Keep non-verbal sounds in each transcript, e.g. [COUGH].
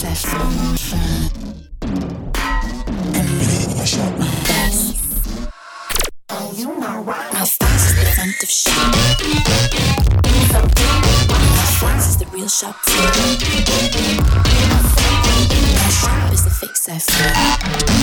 Oh, shop. Shop is the fix that phone.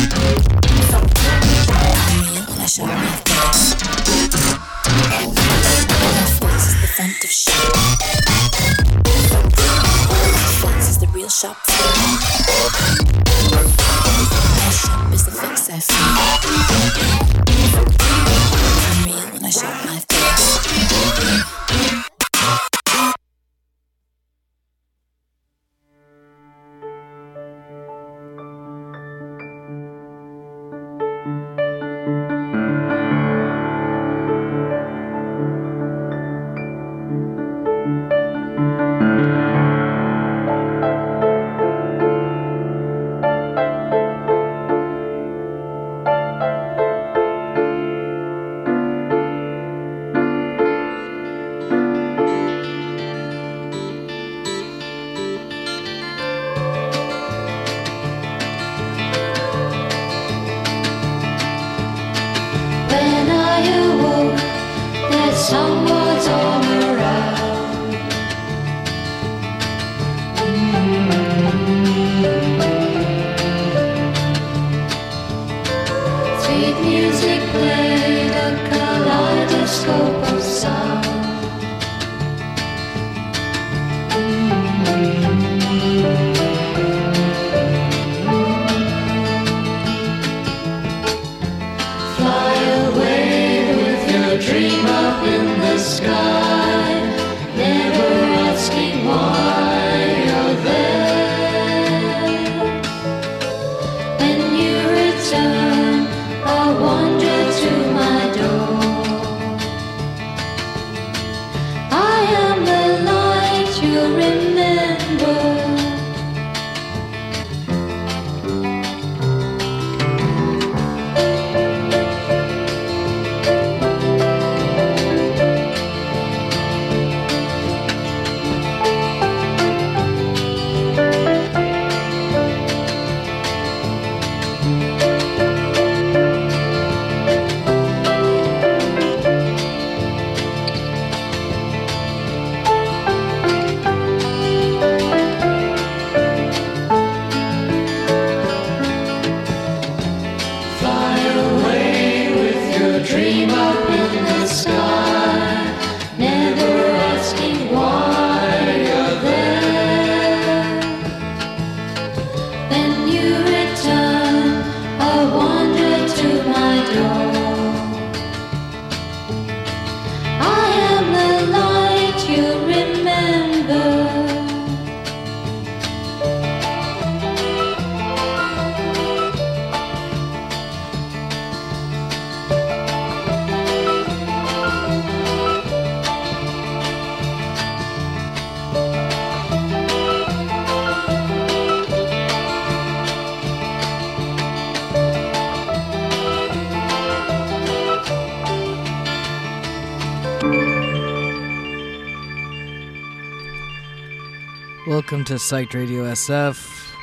Welcome to Psyched Radio SF.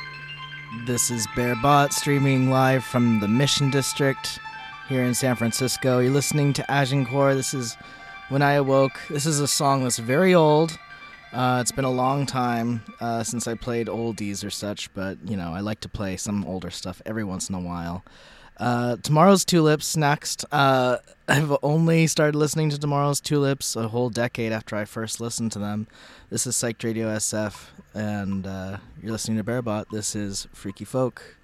This is Bearbot streaming live from the Mission District here in San Francisco. You're listening to Agincourt. This is When I Awoke. This is a song that's very old. Uh, it's been a long time uh, since I played oldies or such, but you know, I like to play some older stuff every once in a while. Uh, tomorrow's Tulips next. Uh, I've only started listening to Tomorrow's Tulips a whole decade after I first listened to them. This is Psych Radio SF, and uh, you're listening to Bearbot. This is Freaky Folk.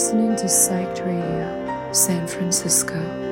Listening to Psyched Radio, San Francisco.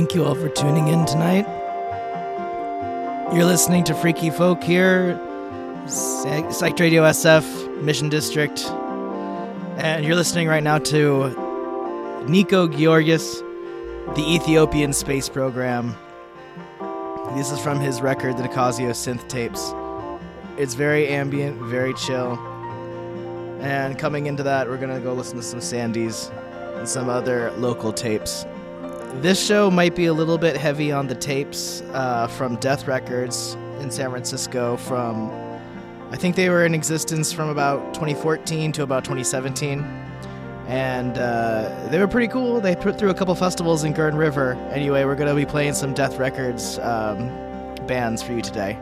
Thank you all for tuning in tonight. You're listening to Freaky Folk here, Psych Radio SF, Mission District. And you're listening right now to Nico Georgis, the Ethiopian Space Program. This is from his record, the Nicasio Synth Tapes. It's very ambient, very chill. And coming into that, we're going to go listen to some Sandys and some other local tapes. This show might be a little bit heavy on the tapes uh, from Death Records in San Francisco from, I think they were in existence from about 2014 to about 2017. And uh, they were pretty cool. They put through a couple festivals in Gurn River. Anyway, we're going to be playing some Death Records um, bands for you today.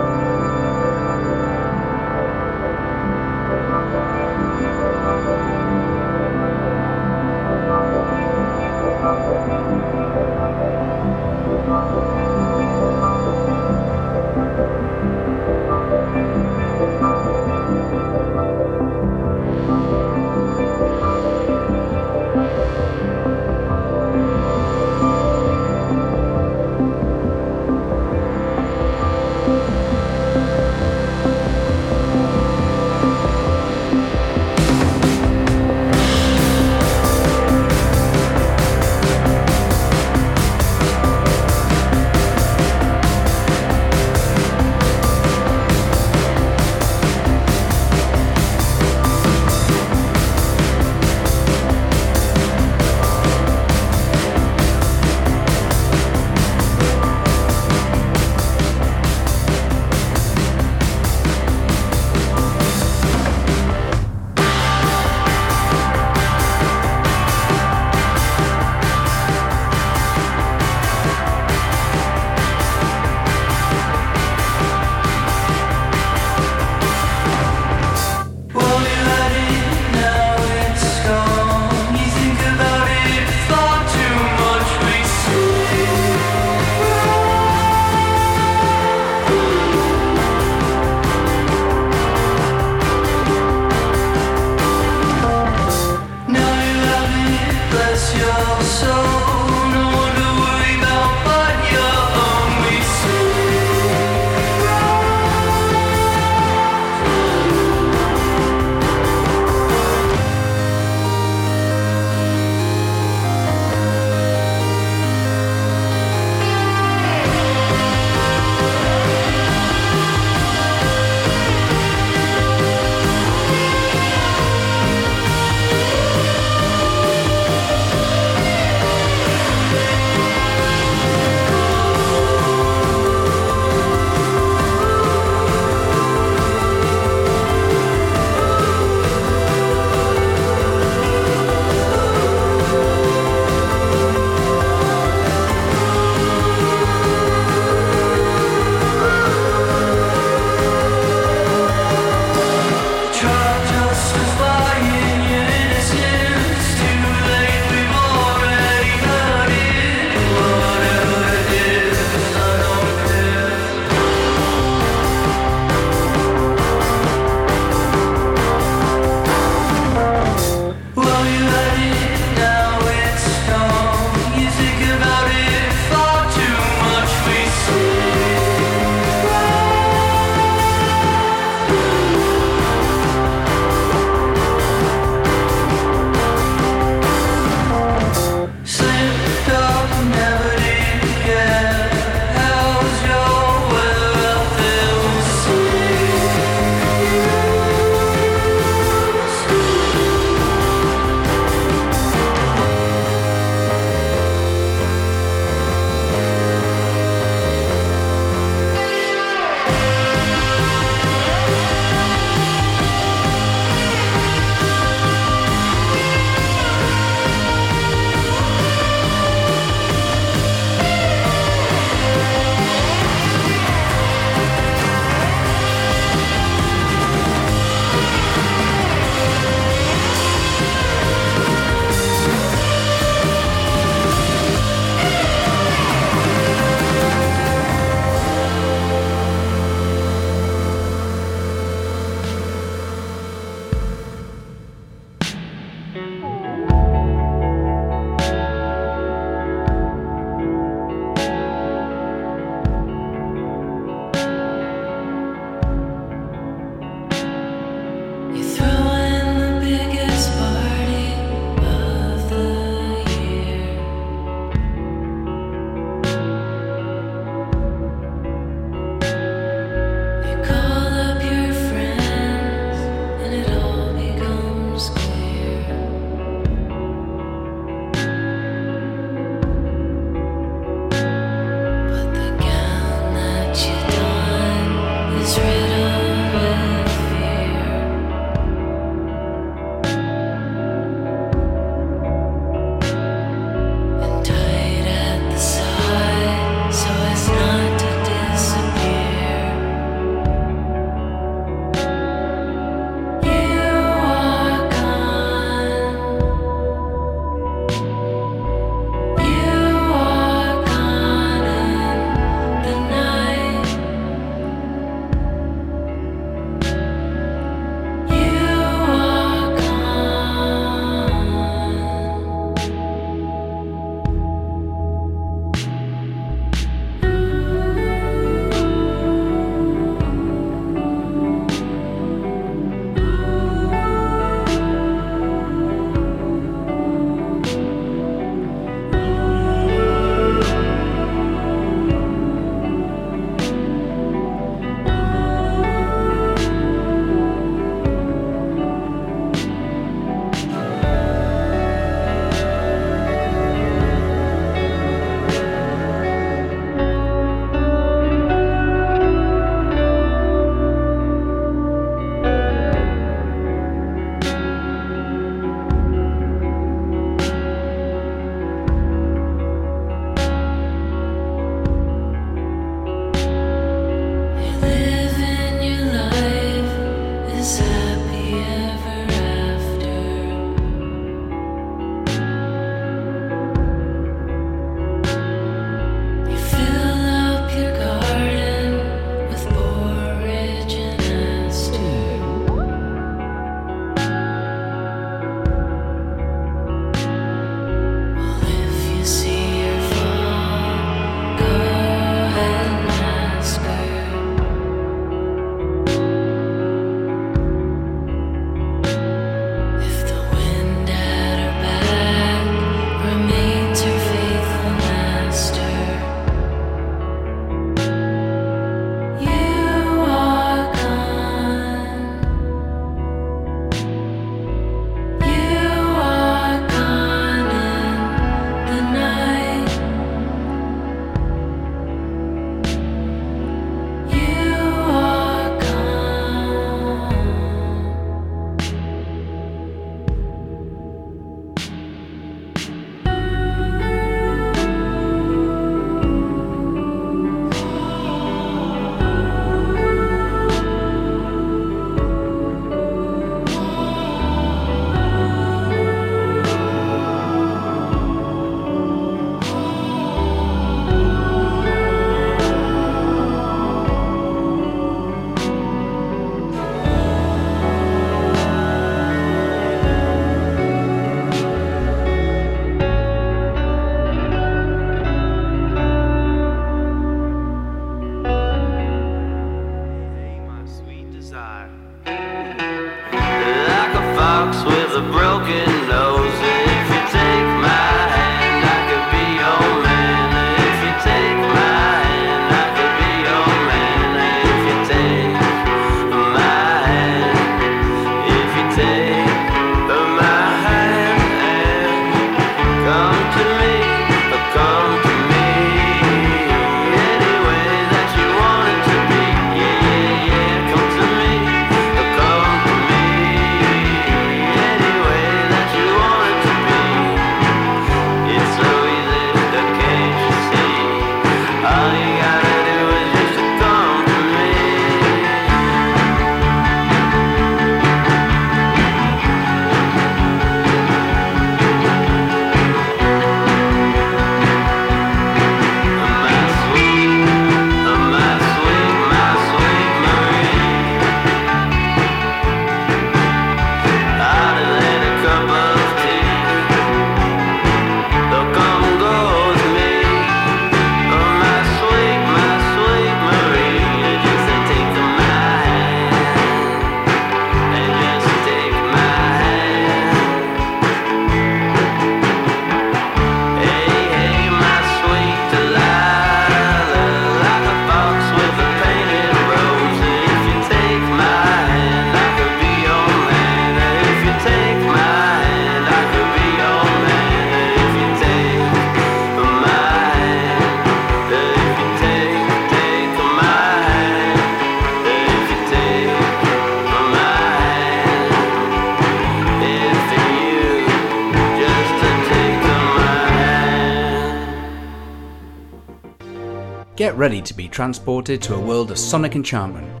Get ready to be transported to a world of sonic enchantment.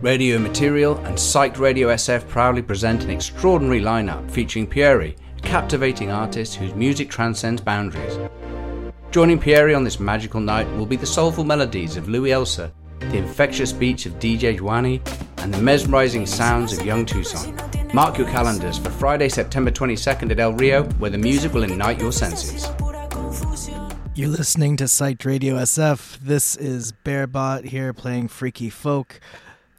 Radio Material and Psyched Radio SF proudly present an extraordinary lineup featuring Pieri, a captivating artist whose music transcends boundaries. Joining Pieri on this magical night will be the soulful melodies of Louis Elsa, the infectious beats of DJ Juani, and the mesmerizing sounds of Young Tucson. Mark your calendars for Friday, September 22nd at El Rio, where the music will ignite your senses. You're listening to Psyched Radio SF. This is Bearbot here playing Freaky Folk.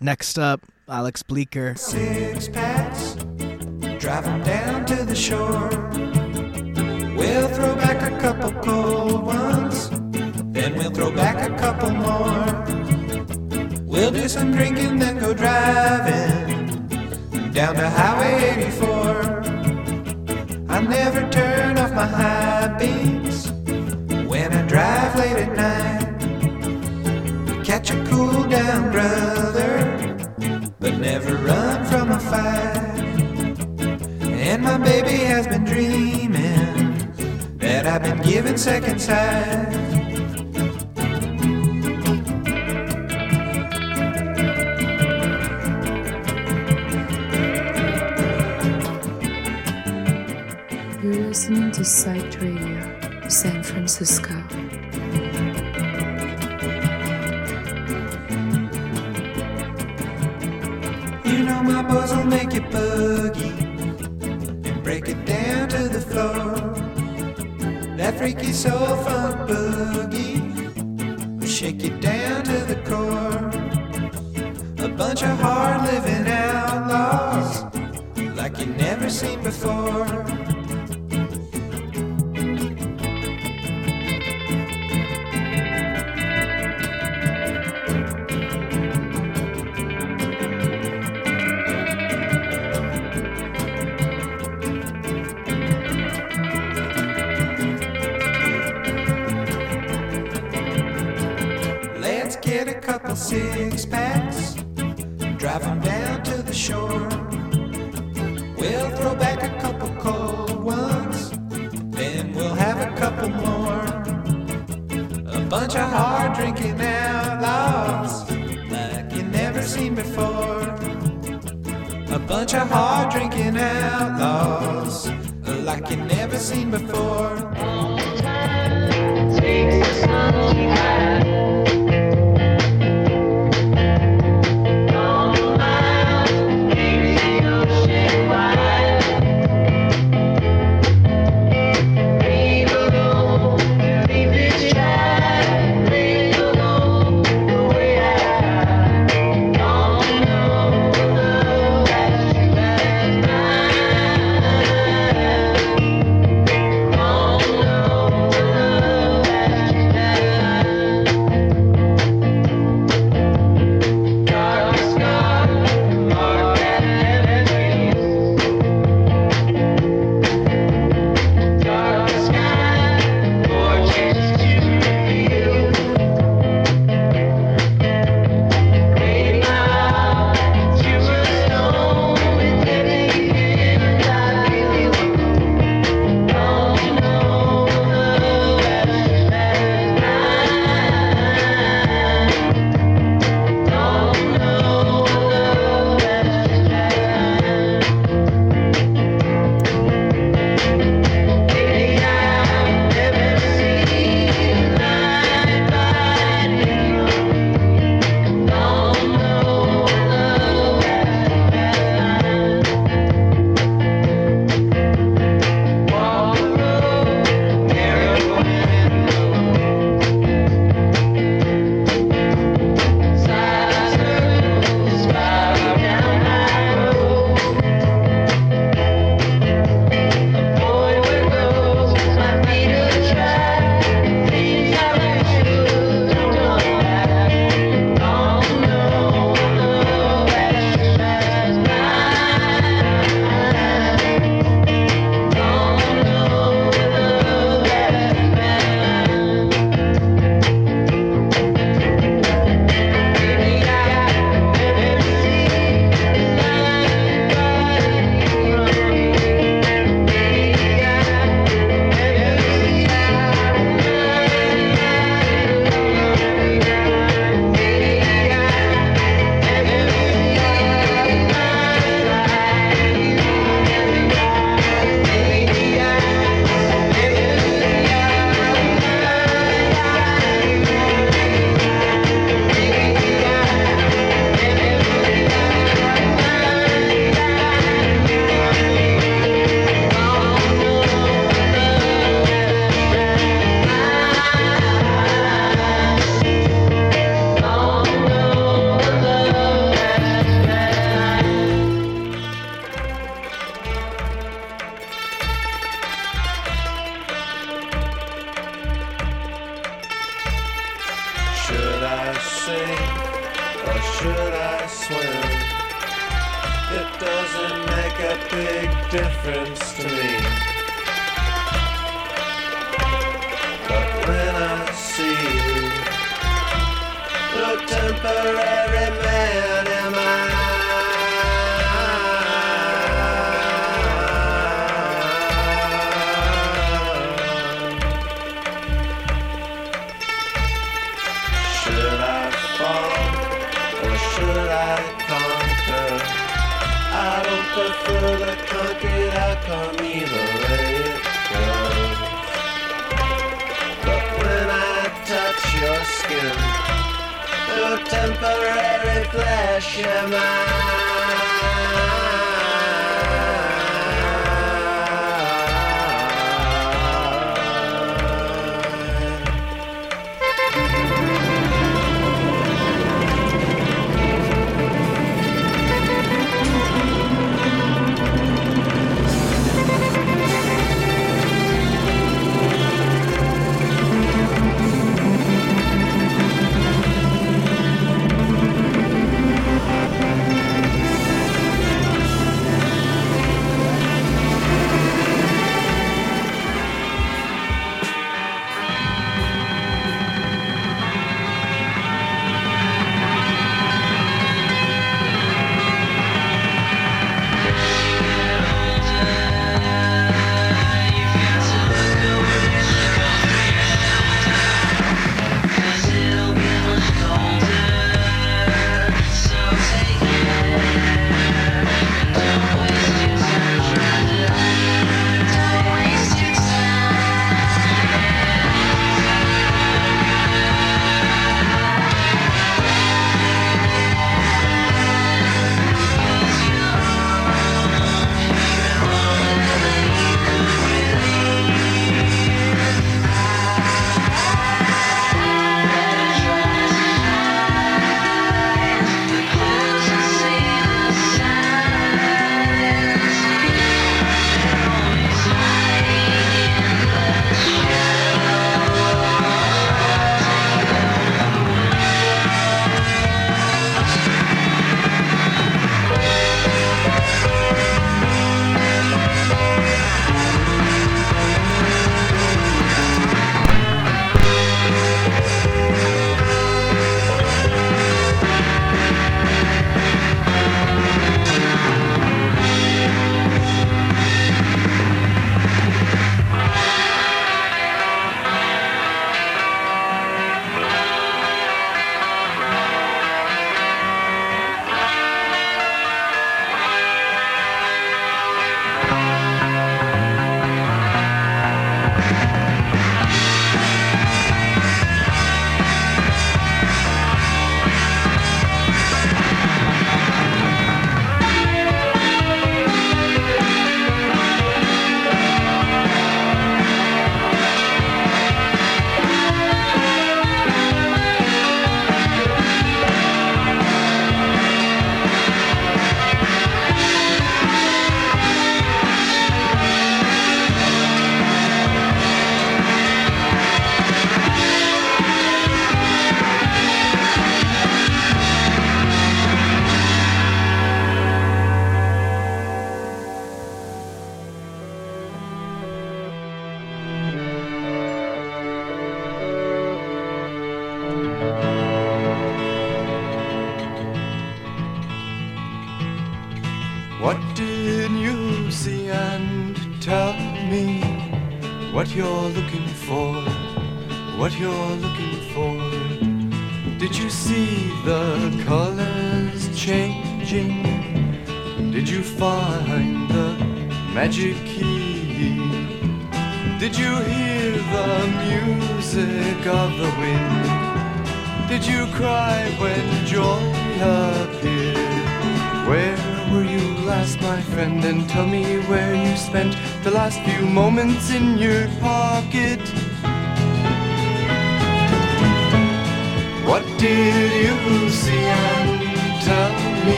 Next up, Alex Bleeker. Six packs, driving down to the shore. We'll throw back a couple cold ones, then we'll throw back a couple more. We'll do some drinking, then go driving down to Highway 84. I never turn off my high beams when I drive late at night. Cool down, brother, but never run from a fight. And my baby has been dreaming that I've been given second sight. You're listening to Psyched Radio, San Francisco. Will make you boogie and break it down to the floor. That freaky soul funk boogie will shake you down to the core. A bunch of hard living outlaws like you never seen before. Six packs, drive 'em down to the shore. We'll throw back a couple cold ones, then we'll have a couple more. A bunch of hard drinking outlaws, like you never seen before. A bunch of hard drinking outlaws, like you never seen before.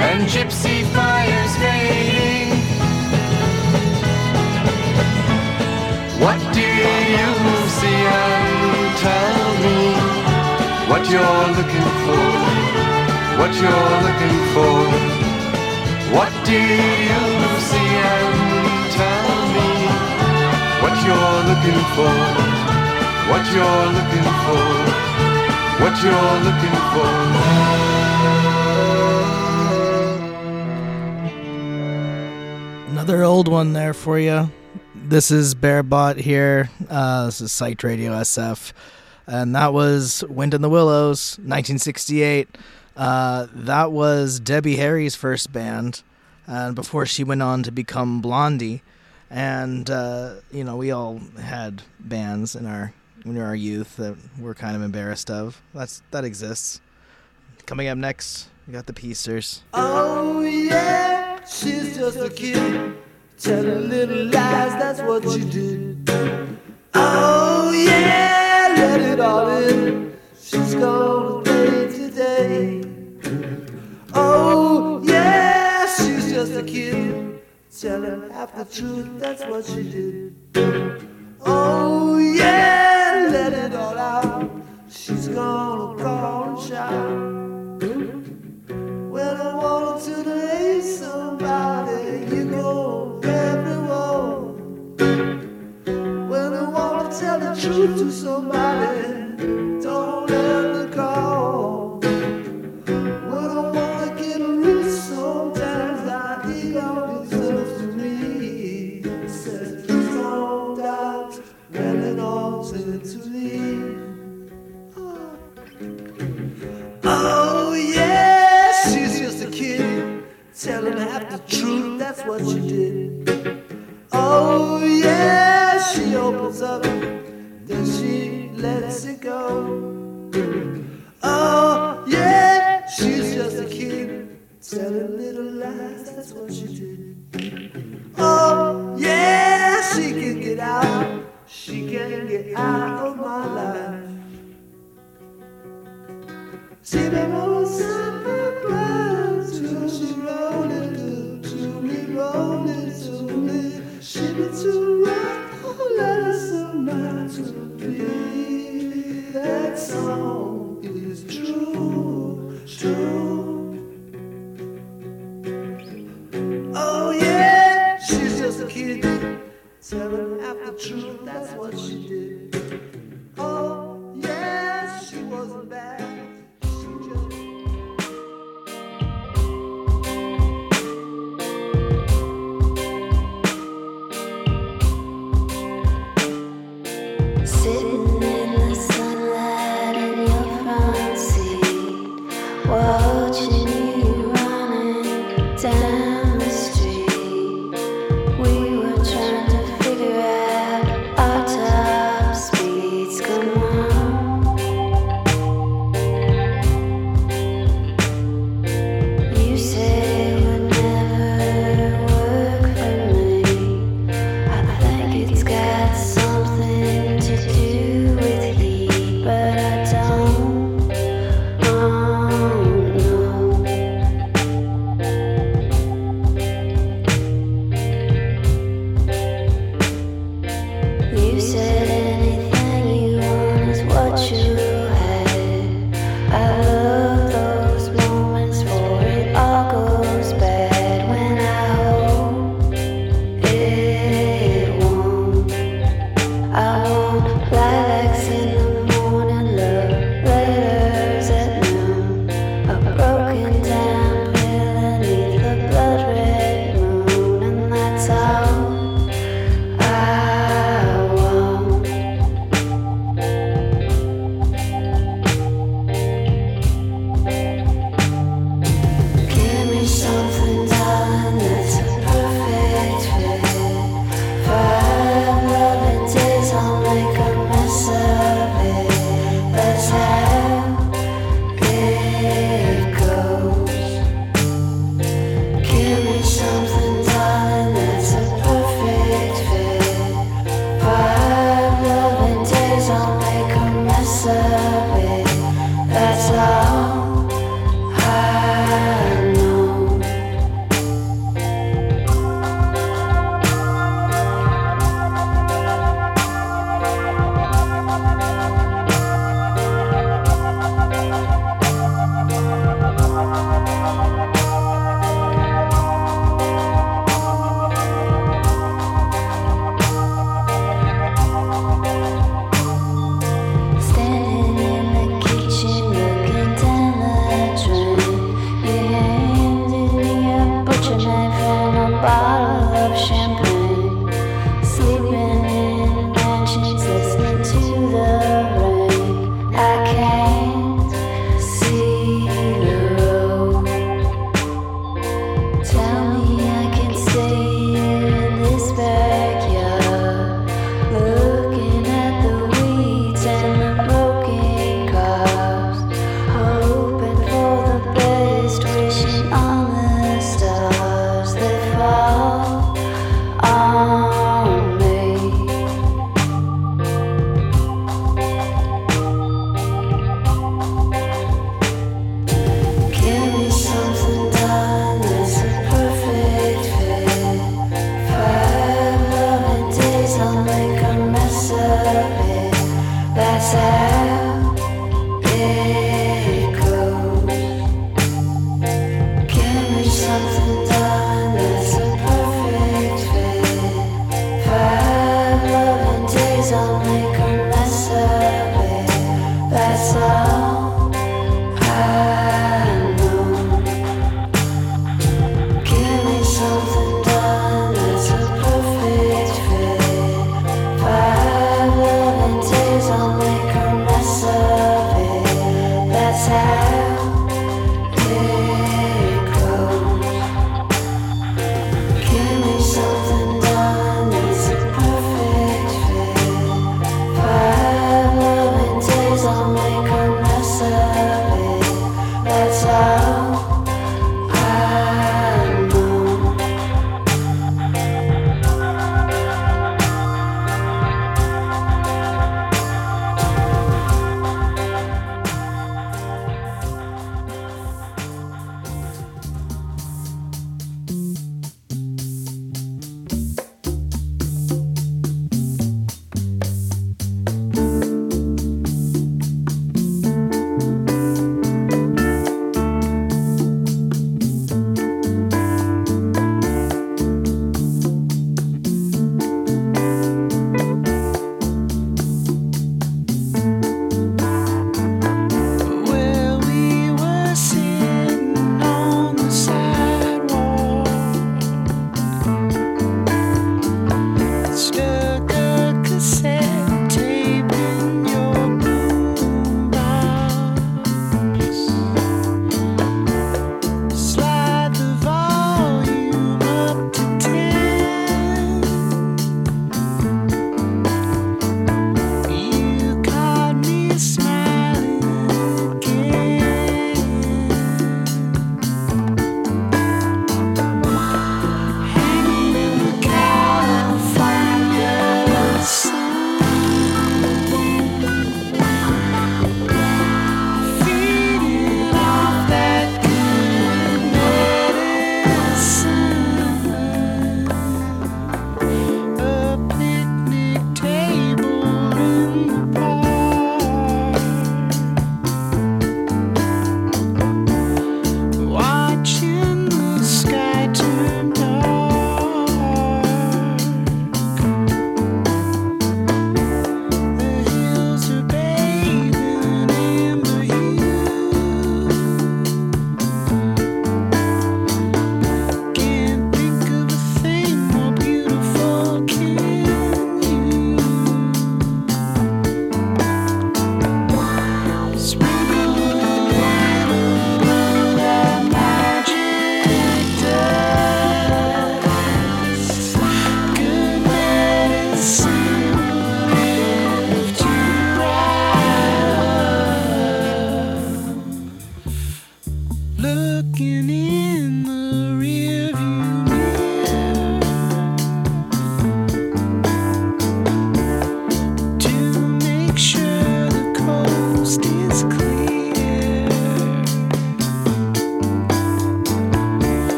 And gypsy fires fading. What do you see and tell me what you're looking for? What you're looking for? What do you see and tell me what you're looking for? What you're looking for? What you're looking for? Another old one there for you. This is Bearbot here. Uh, this is Psyched Radio SF. And that was Wind in the Willows, 1968. Uh, that was Debbie Harry's first band, and before she went on to become Blondie. And, uh, you know, we all had bands in our in our youth that we're kind of embarrassed of. That's That exists. Coming up next, we got the Piecers. Oh yeah, she's just a kid telling little lies. That's what you did. Oh yeah, let it all in. She's gonna play today. Oh yeah, she's just a kid telling half the truth. That's what she did. Oh yeah, let it all out. She's gonna crawl and shout. Truth to somebody, don't ever call. When I want to get rich, sometimes I ego deserves to me. Says don't doubt, when it all turns to leave. Oh yeah, she's just a kid Tell telling half the truth. That's what she did. Oh yeah, she opens up, she lets it go. Oh yeah, she's just a kid telling little lies. That's what she did. Oh yeah, she can get out. She can get out of my life. See them all sunrise till she rolling to, to me, rolling to me. She be too truth. That's what she did. Oh yeah, she wasn't bad.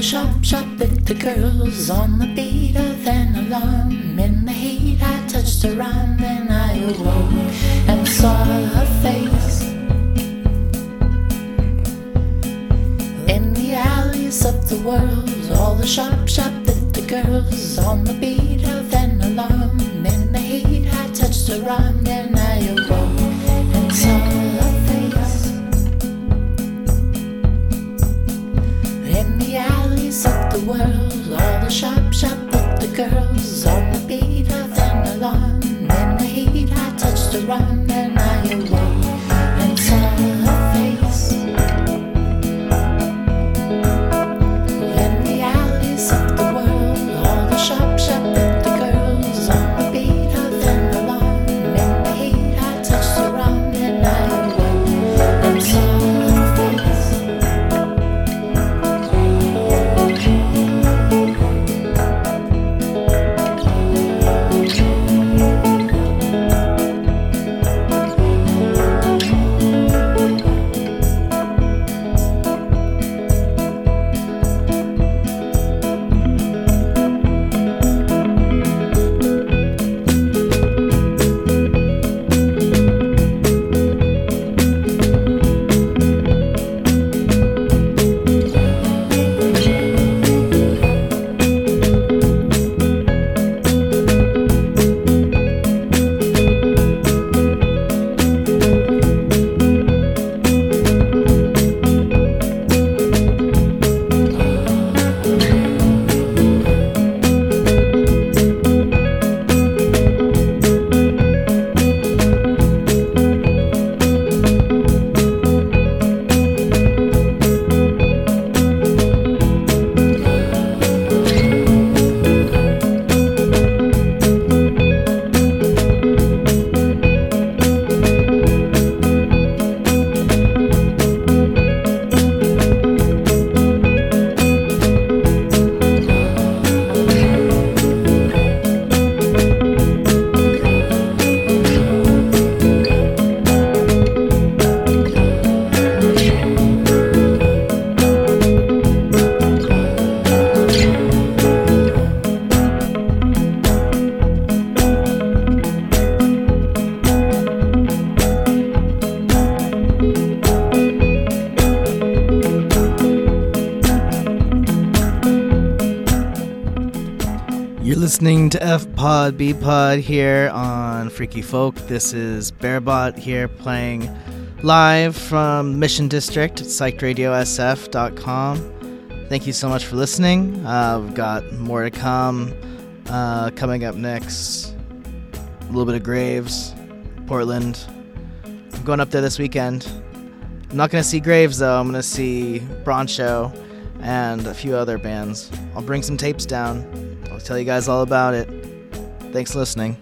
a shop shop with the girls on the beat of an alarm. In the heat, I touched her arm, then I awoke and saw her face. In the alleys of the world, all the shop shop with the girls on the beat of an alarm. In the heat, I touched her arm, then world, all the shop, shop with the girls. On the beat, I found the. In the heat, I touched the run, and I awoke. Listening to F Pod B Pod here on Freaky Folk. This is Bearbot here playing live from Mission District at psychedradiosf.com. Thank you so much for listening. Uh, we've got more to come. Uh, coming up next, a little bit of Graves, Portland. I'm going up there this weekend. I'm not going to see Graves though. I'm going to see Broncho and a few other bands. I'll bring some tapes down. Tell you guys all about it. Thanks for listening.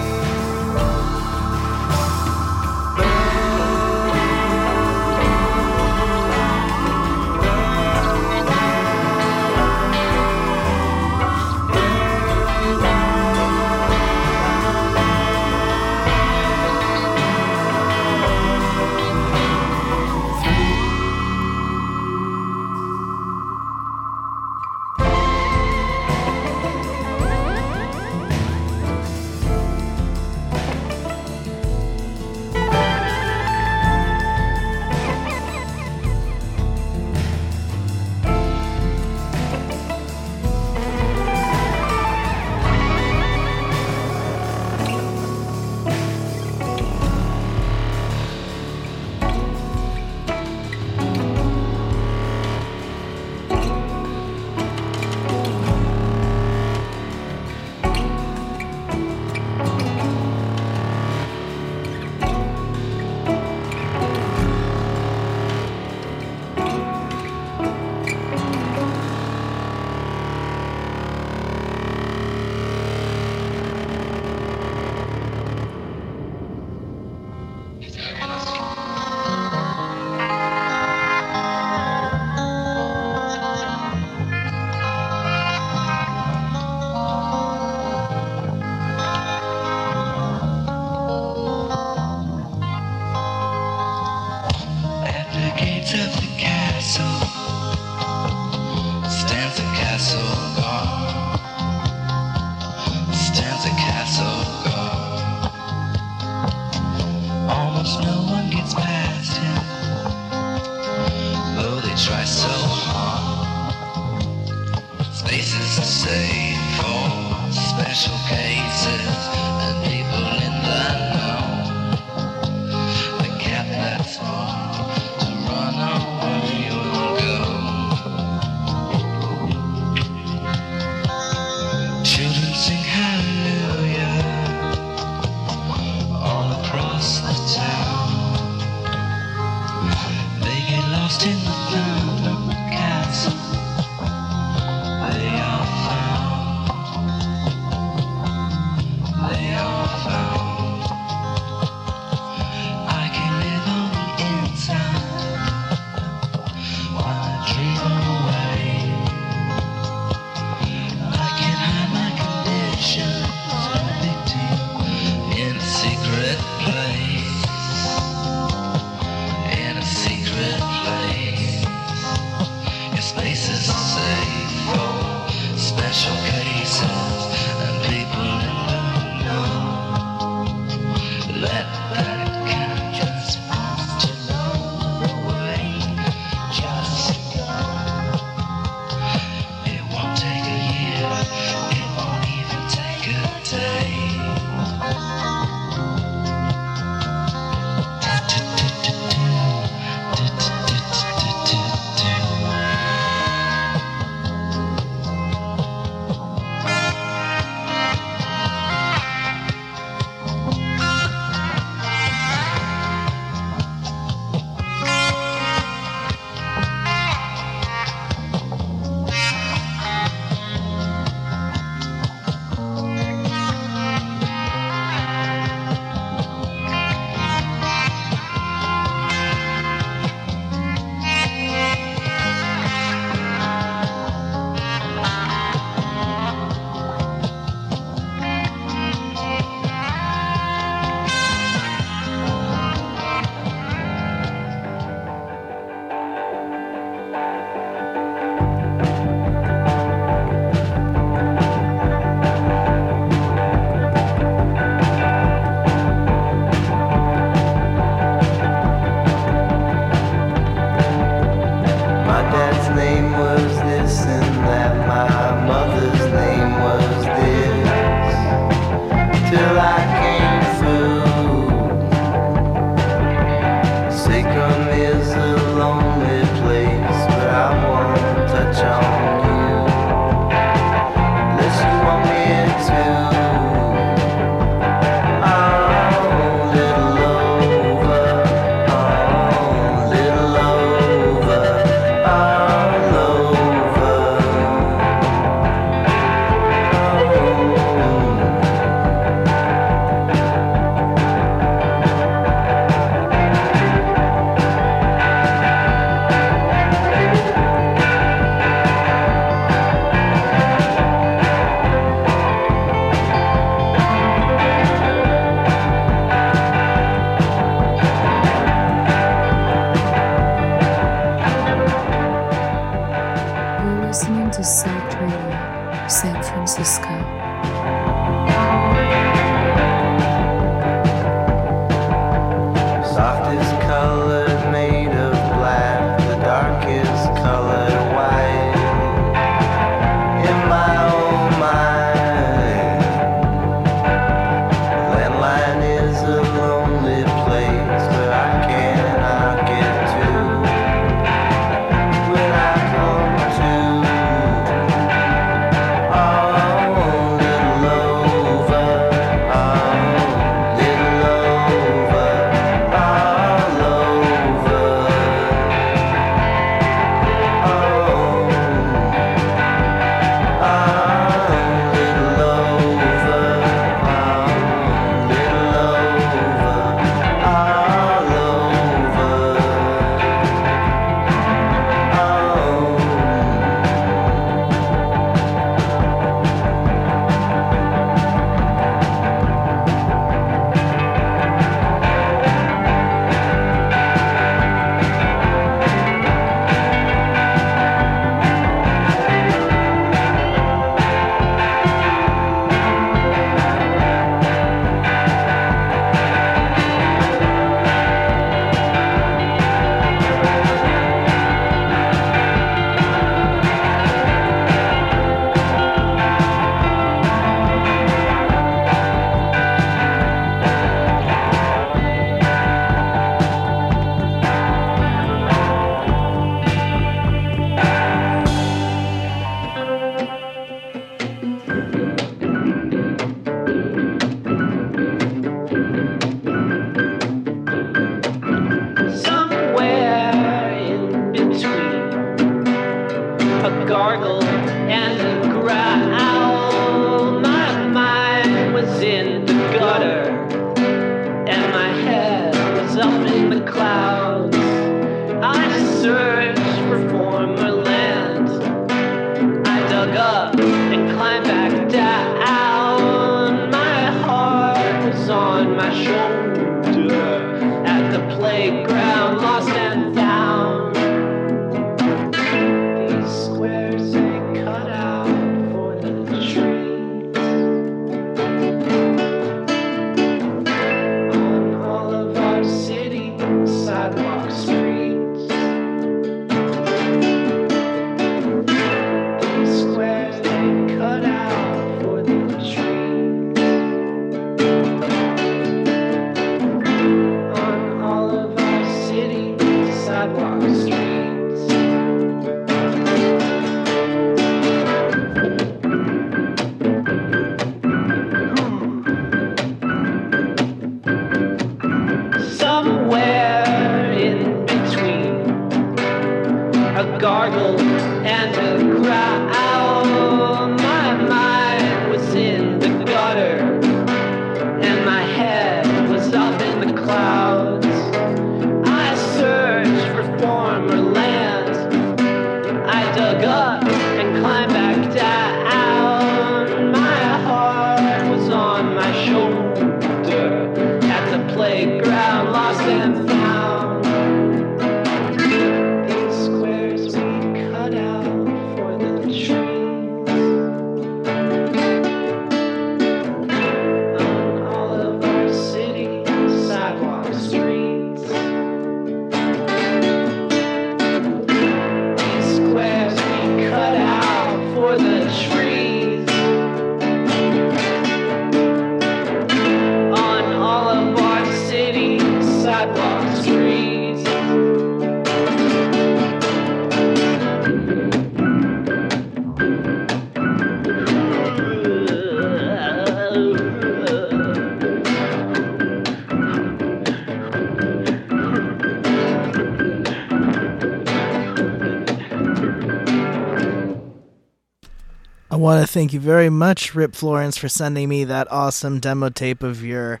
want to thank you very much, Rip Florence, for sending me that awesome demo tape of your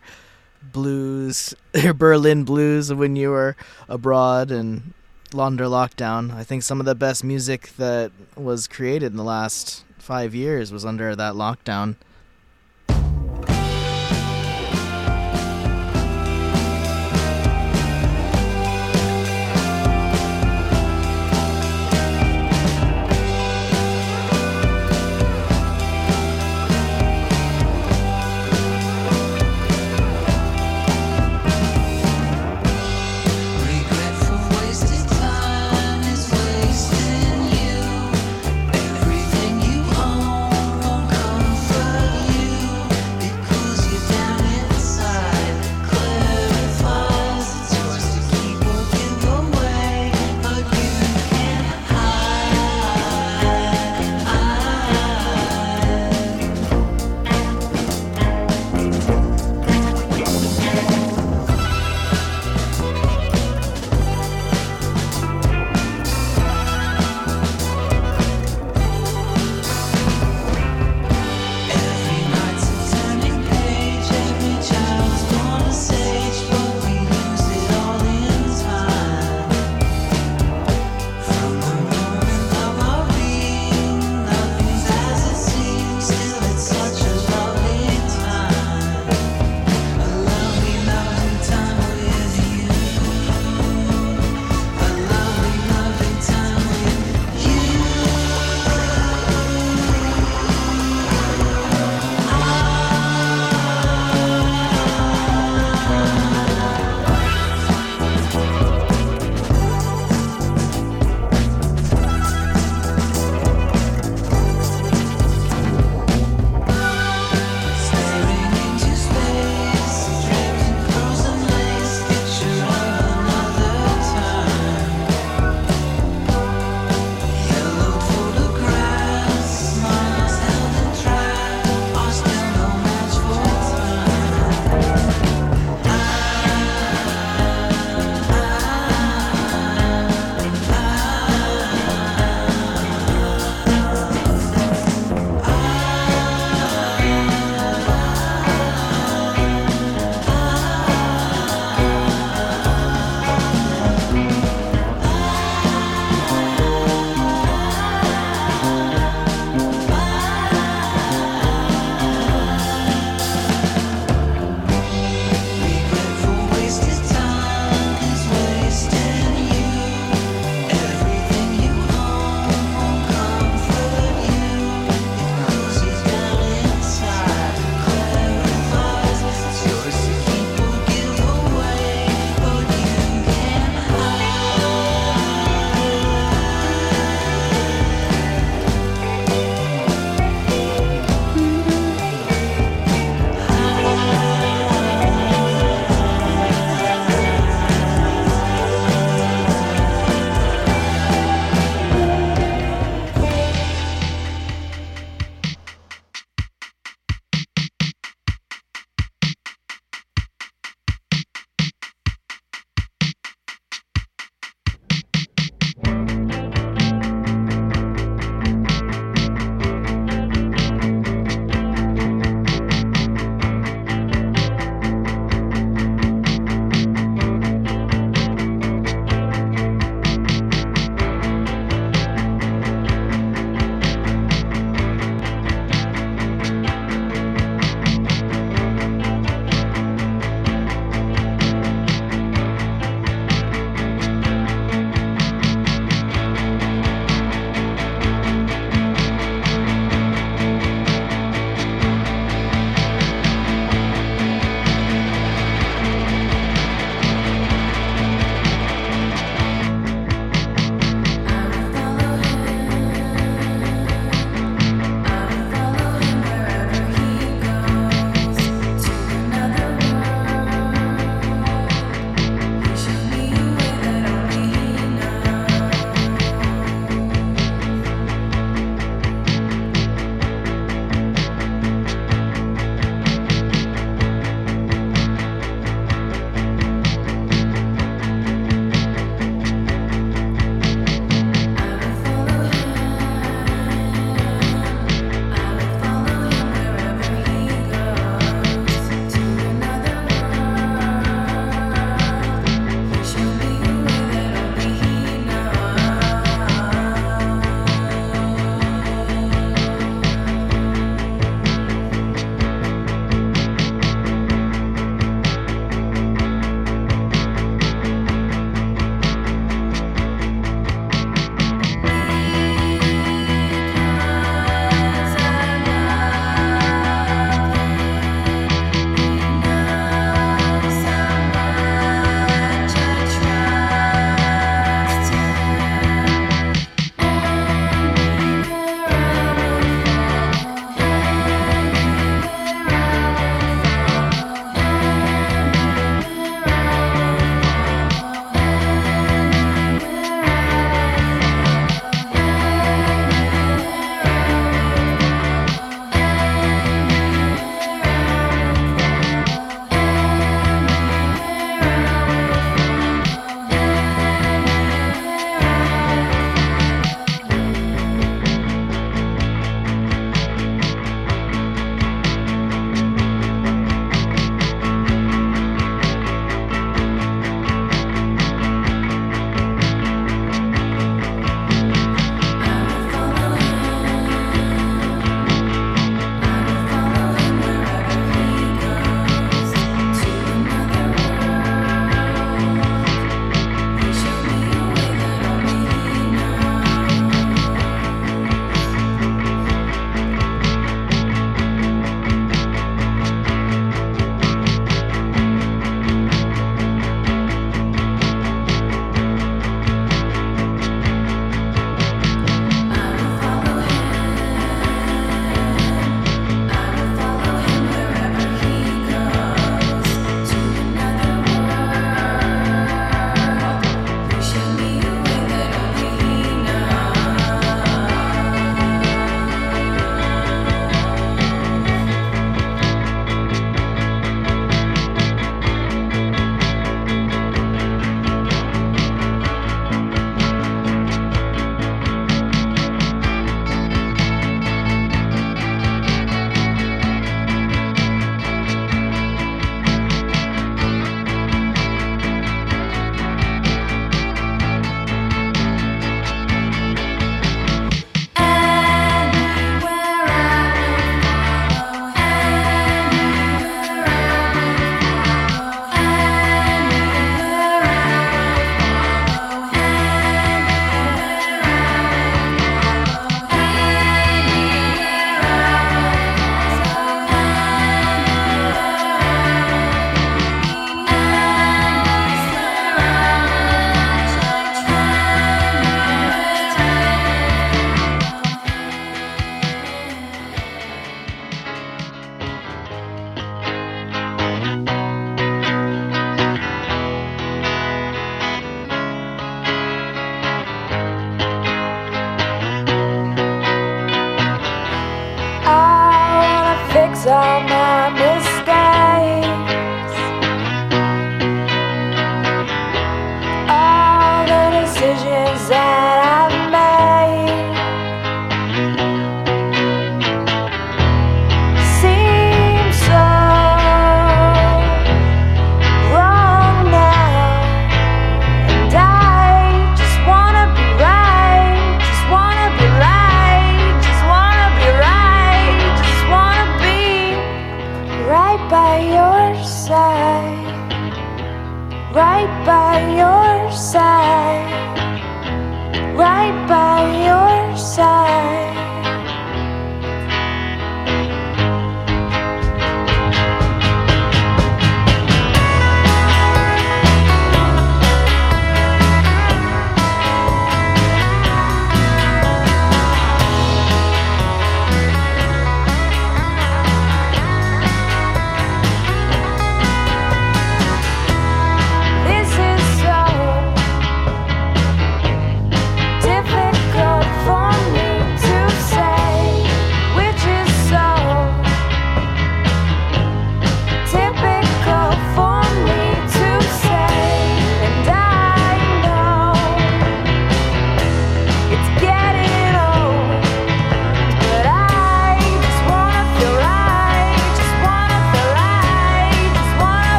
blues, [LAUGHS] your Berlin blues when you were abroad and Launder Lockdown. I think some of the best music that was created in the last five years was under that lockdown.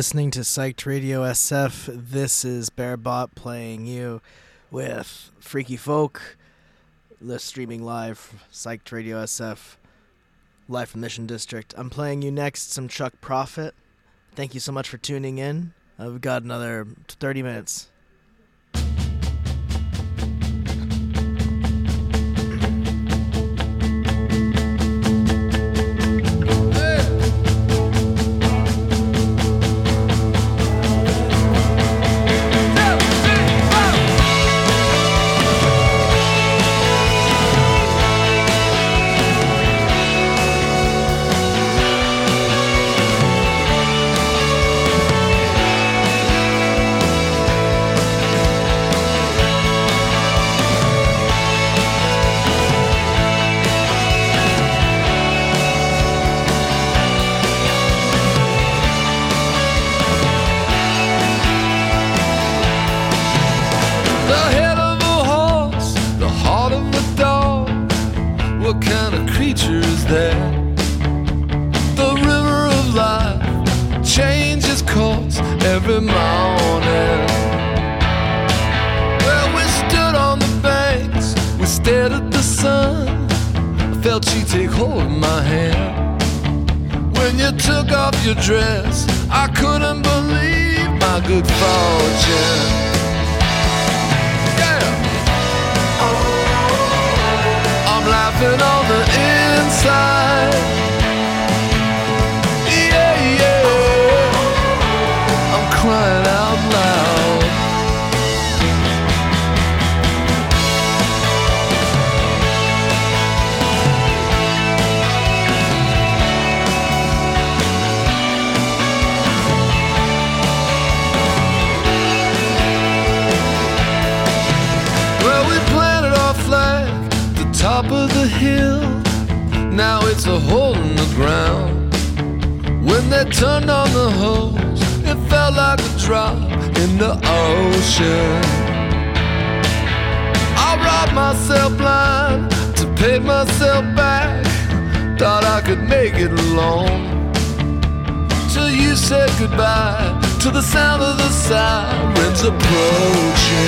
Listening to Psyched Radio SF. This is Bearbot playing you with Freaky Folk, the streaming live, Psyched Radio SF, live from Mission District. I'm playing you next some Chuck Prophet. Thank you so much for tuning in. We've got another 30 minutes. Felt you take hold of my hand. When you took off your dress, I couldn't believe my good fortune. I'm laughing on the inside. Yeah, yeah. I'm crying out hill. Now it's a hole in the ground. When they turned on the hose, it felt like a drop in the ocean. I robbed myself blind to pay myself back. Thought I could make it alone. Till you said goodbye to the sound of the sirens approaching.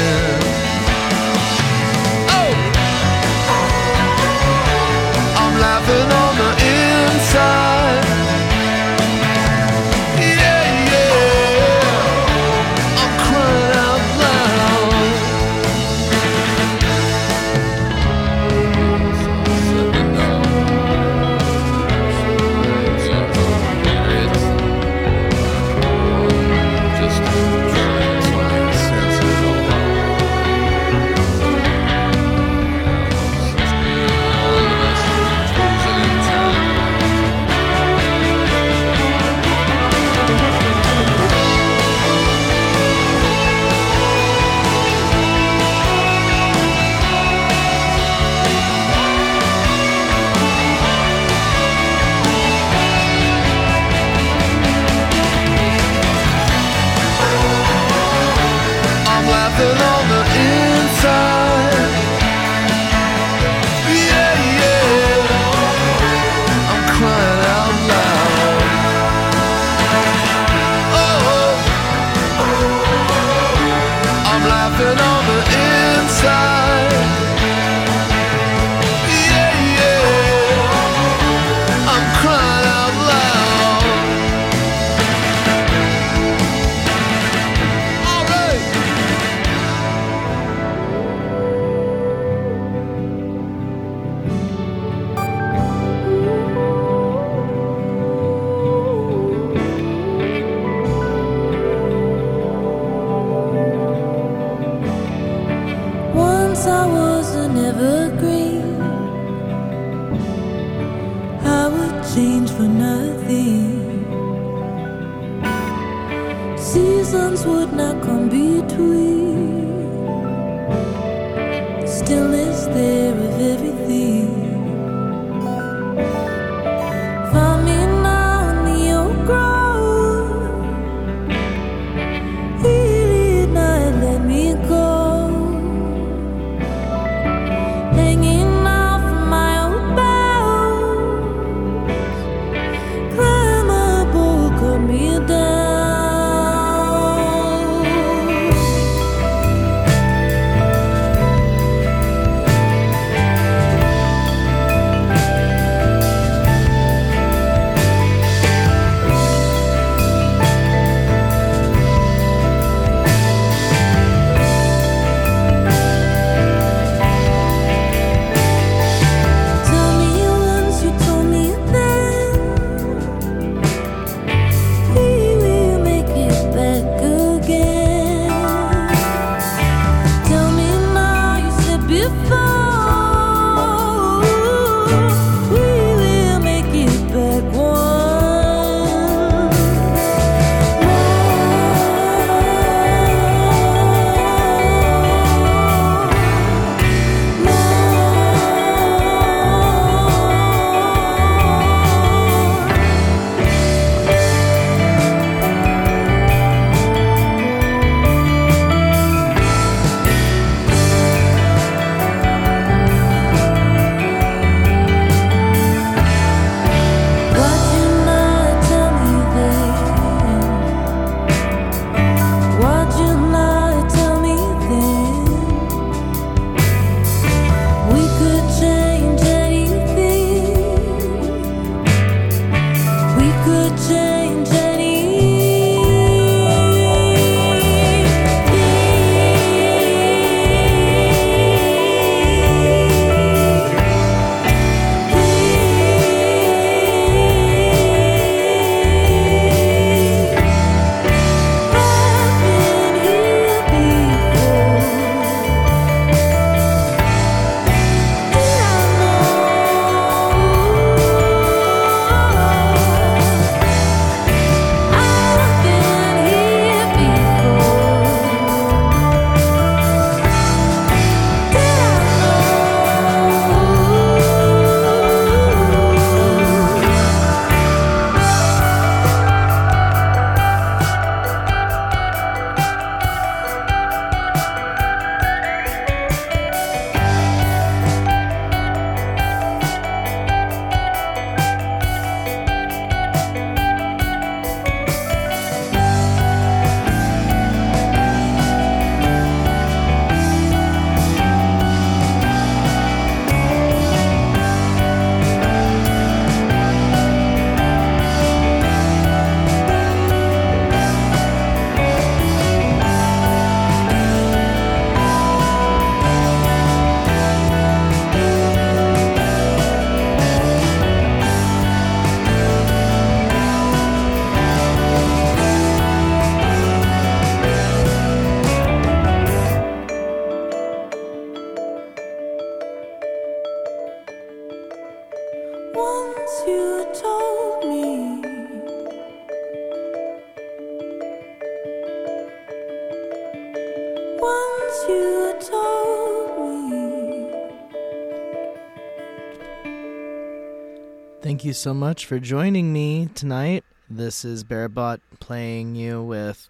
You so much for joining me tonight. This is Bearbot playing you with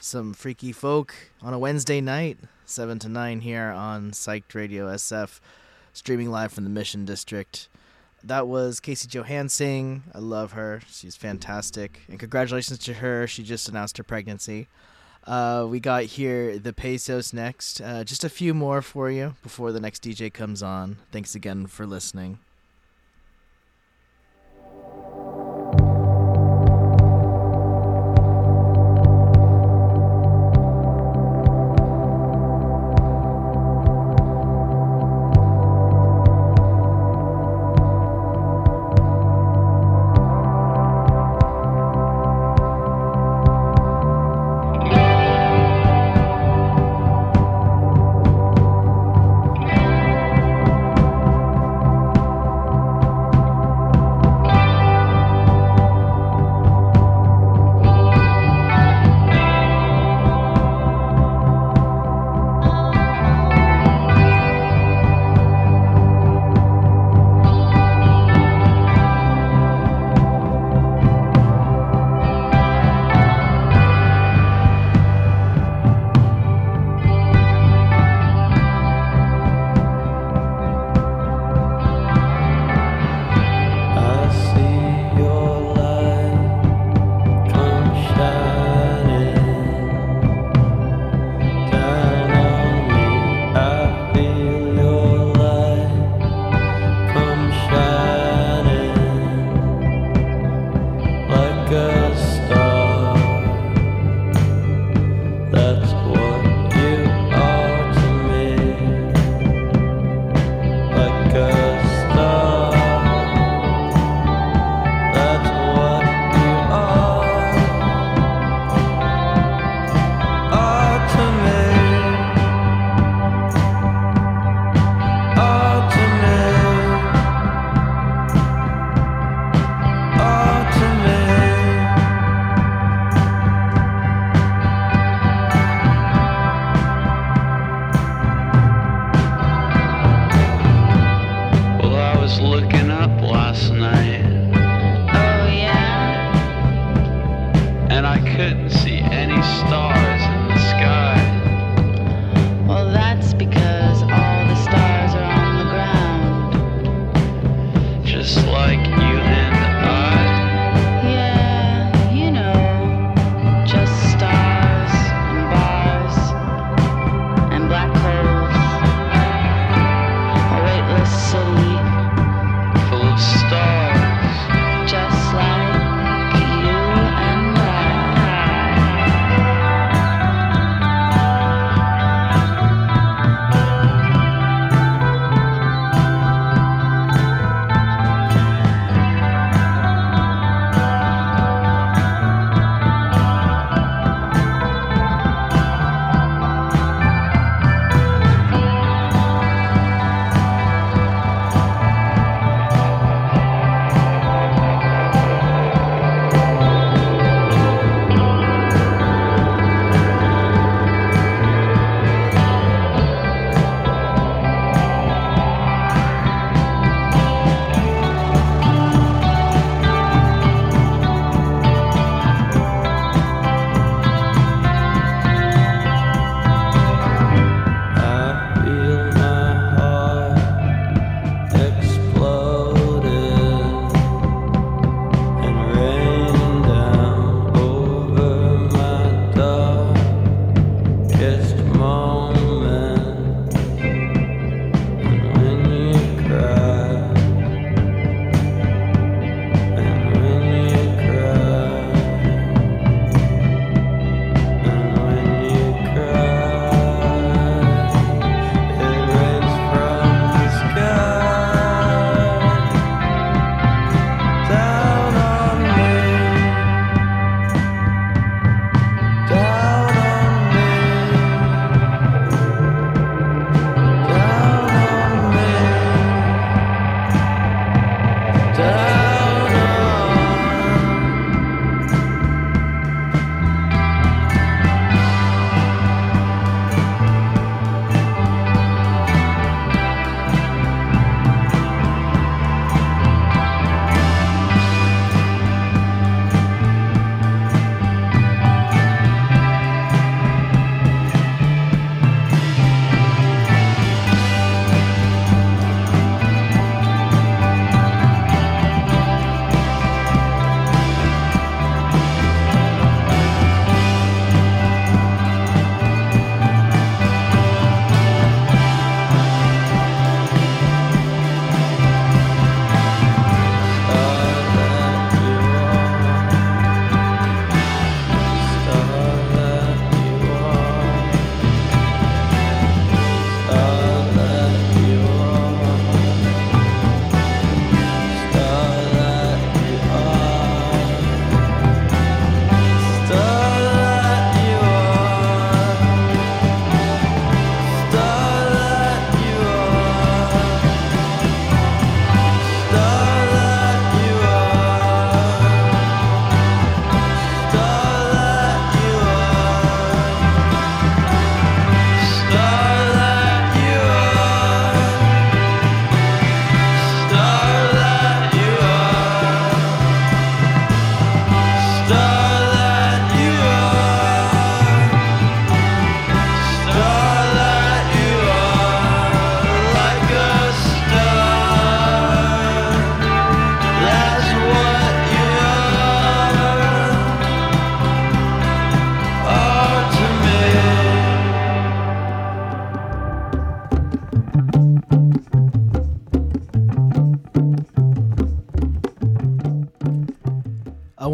some freaky folk on a Wednesday night, 7 to 9 here on Psyched Radio SF, streaming live from the Mission District. That was Kacey Johansing. I love her. She's fantastic. And congratulations to her. She just announced her pregnancy. Uh, we got here the Pesos next. Uh, just a few more for you before the next DJ comes on. Thanks again for listening.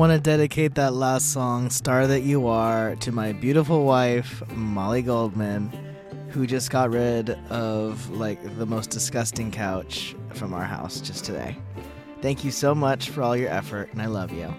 Want to dedicate that last song, Star That You Are, to my beautiful wife, Molly Goldman, who just got rid of like the most disgusting couch from our house just today. Thank you so much for all your effort, and I love you.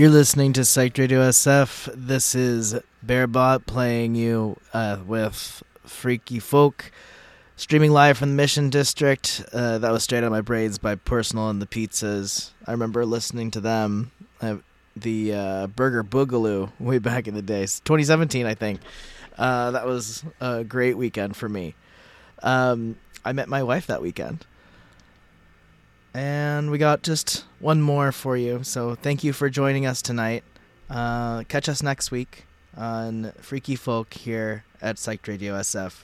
You're listening to Psych Radio SF. This is Bearbot playing you uh, with Freaky Folk, streaming live from the Mission District. Uh, that was Straight Out of My Braids by Personal and the Pizzas. I remember listening to them, uh, the Burger Boogaloo, way back in the days, 2017, I think. Uh, that was a great weekend for me. Um, I met my wife that weekend. And we got just one more for you. So thank you for joining us tonight. Uh, catch us next week on Freaky Folk here at Psych Radio SF.